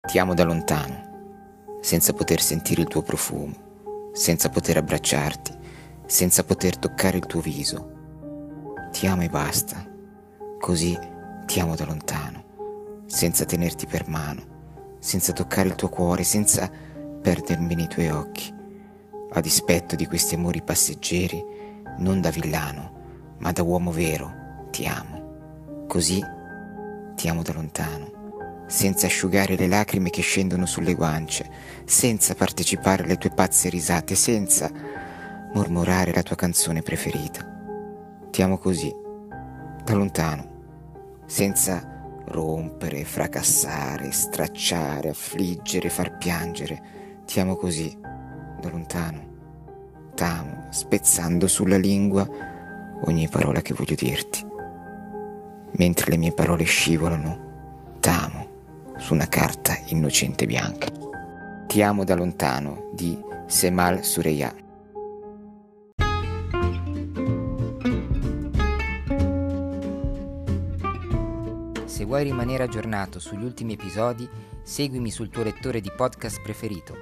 Ti amo da lontano, senza poter sentire il tuo profumo, senza poter abbracciarti, senza poter toccare il tuo viso. Ti amo e basta. Così ti amo da lontano, senza tenerti per mano, senza toccare il tuo cuore, senza perdermi nei tuoi occhi. A dispetto di questi amori passeggeri, non da villano, ma da uomo vero, ti amo. Così ti amo da lontano, senza asciugare le lacrime che scendono sulle guance, senza partecipare alle tue pazze risate, senza mormorare la tua canzone preferita. Ti amo così, da lontano, senza rompere, fracassare, stracciare, affliggere, far piangere. Ti amo così, da lontano. T'amo, spezzando sulla lingua ogni parola che voglio dirti. Mentre le mie parole scivolano, t'amo su una carta innocente bianca. Ti amo da lontano di Semal Sureya. Se vuoi rimanere aggiornato sugli ultimi episodi, seguimi sul tuo lettore di podcast preferito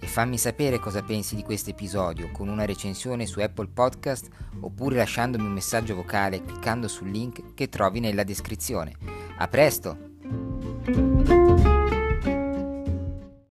e fammi sapere cosa pensi di questo episodio con una recensione su Apple Podcast oppure lasciandomi un messaggio vocale cliccando sul link che trovi nella descrizione. A presto!